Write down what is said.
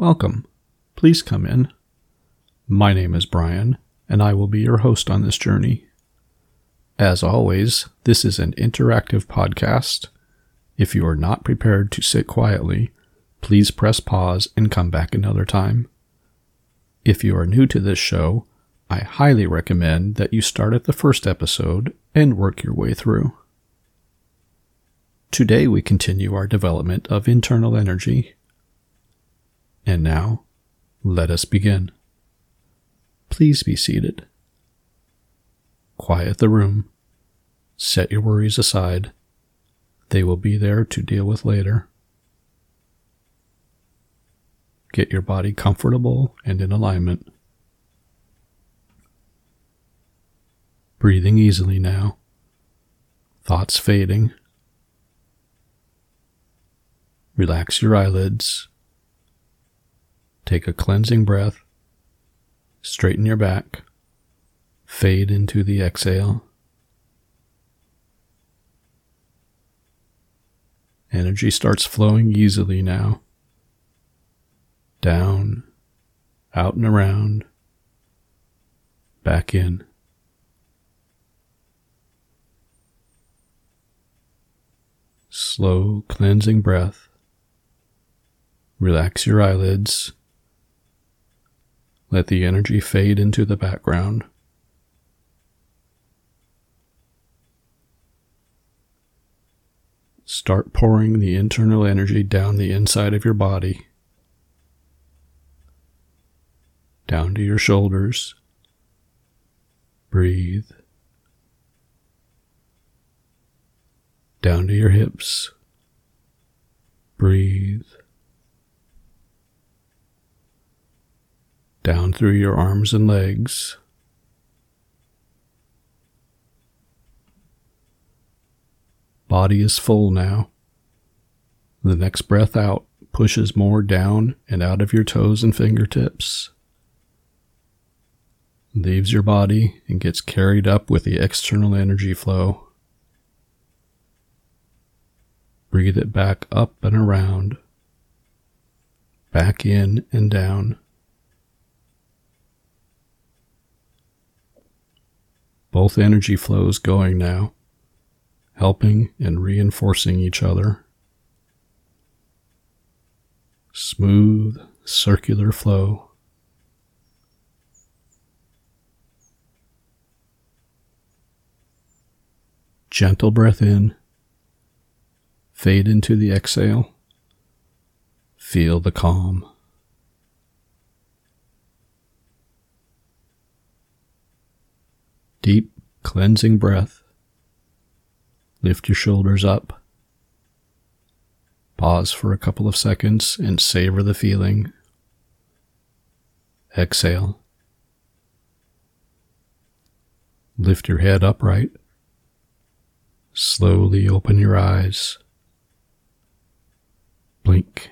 Welcome. Please come in. My name is Brian, and I will be your host on this journey. As always, this is an interactive podcast. If you are not prepared to sit quietly, please press pause and come back another time. If you are new to this show, I highly recommend that you start at the first episode and work your way through. Today we continue our development of internal energy. And now, let us begin. Please be seated. Quiet the room. Set your worries aside. They will be there to deal with later. Get your body comfortable and in alignment. Breathing easily now. Thoughts fading. Relax your eyelids. Take a cleansing breath. Straighten your back. Fade into the exhale. Energy starts flowing easily now. Down, out and around, back in. Slow cleansing breath. Relax your eyelids. Let the energy fade into the background. Start pouring the internal energy down the inside of your body, down to your shoulders. Breathe. Down to your hips. Breathe. Down through your arms and legs. Body is full now. The next breath out pushes more down and out of your toes and fingertips. Leaves your body and gets carried up with the external energy flow. Breathe it back up and around, back in and down. Both energy flows going now helping and reinforcing each other. Smooth, circular flow. Gentle breath in. Fade into the exhale. Feel the calm. Cleansing breath. Lift your shoulders up. Pause for a couple of seconds and savor the feeling. Exhale. Lift your head upright. Slowly open your eyes. Blink.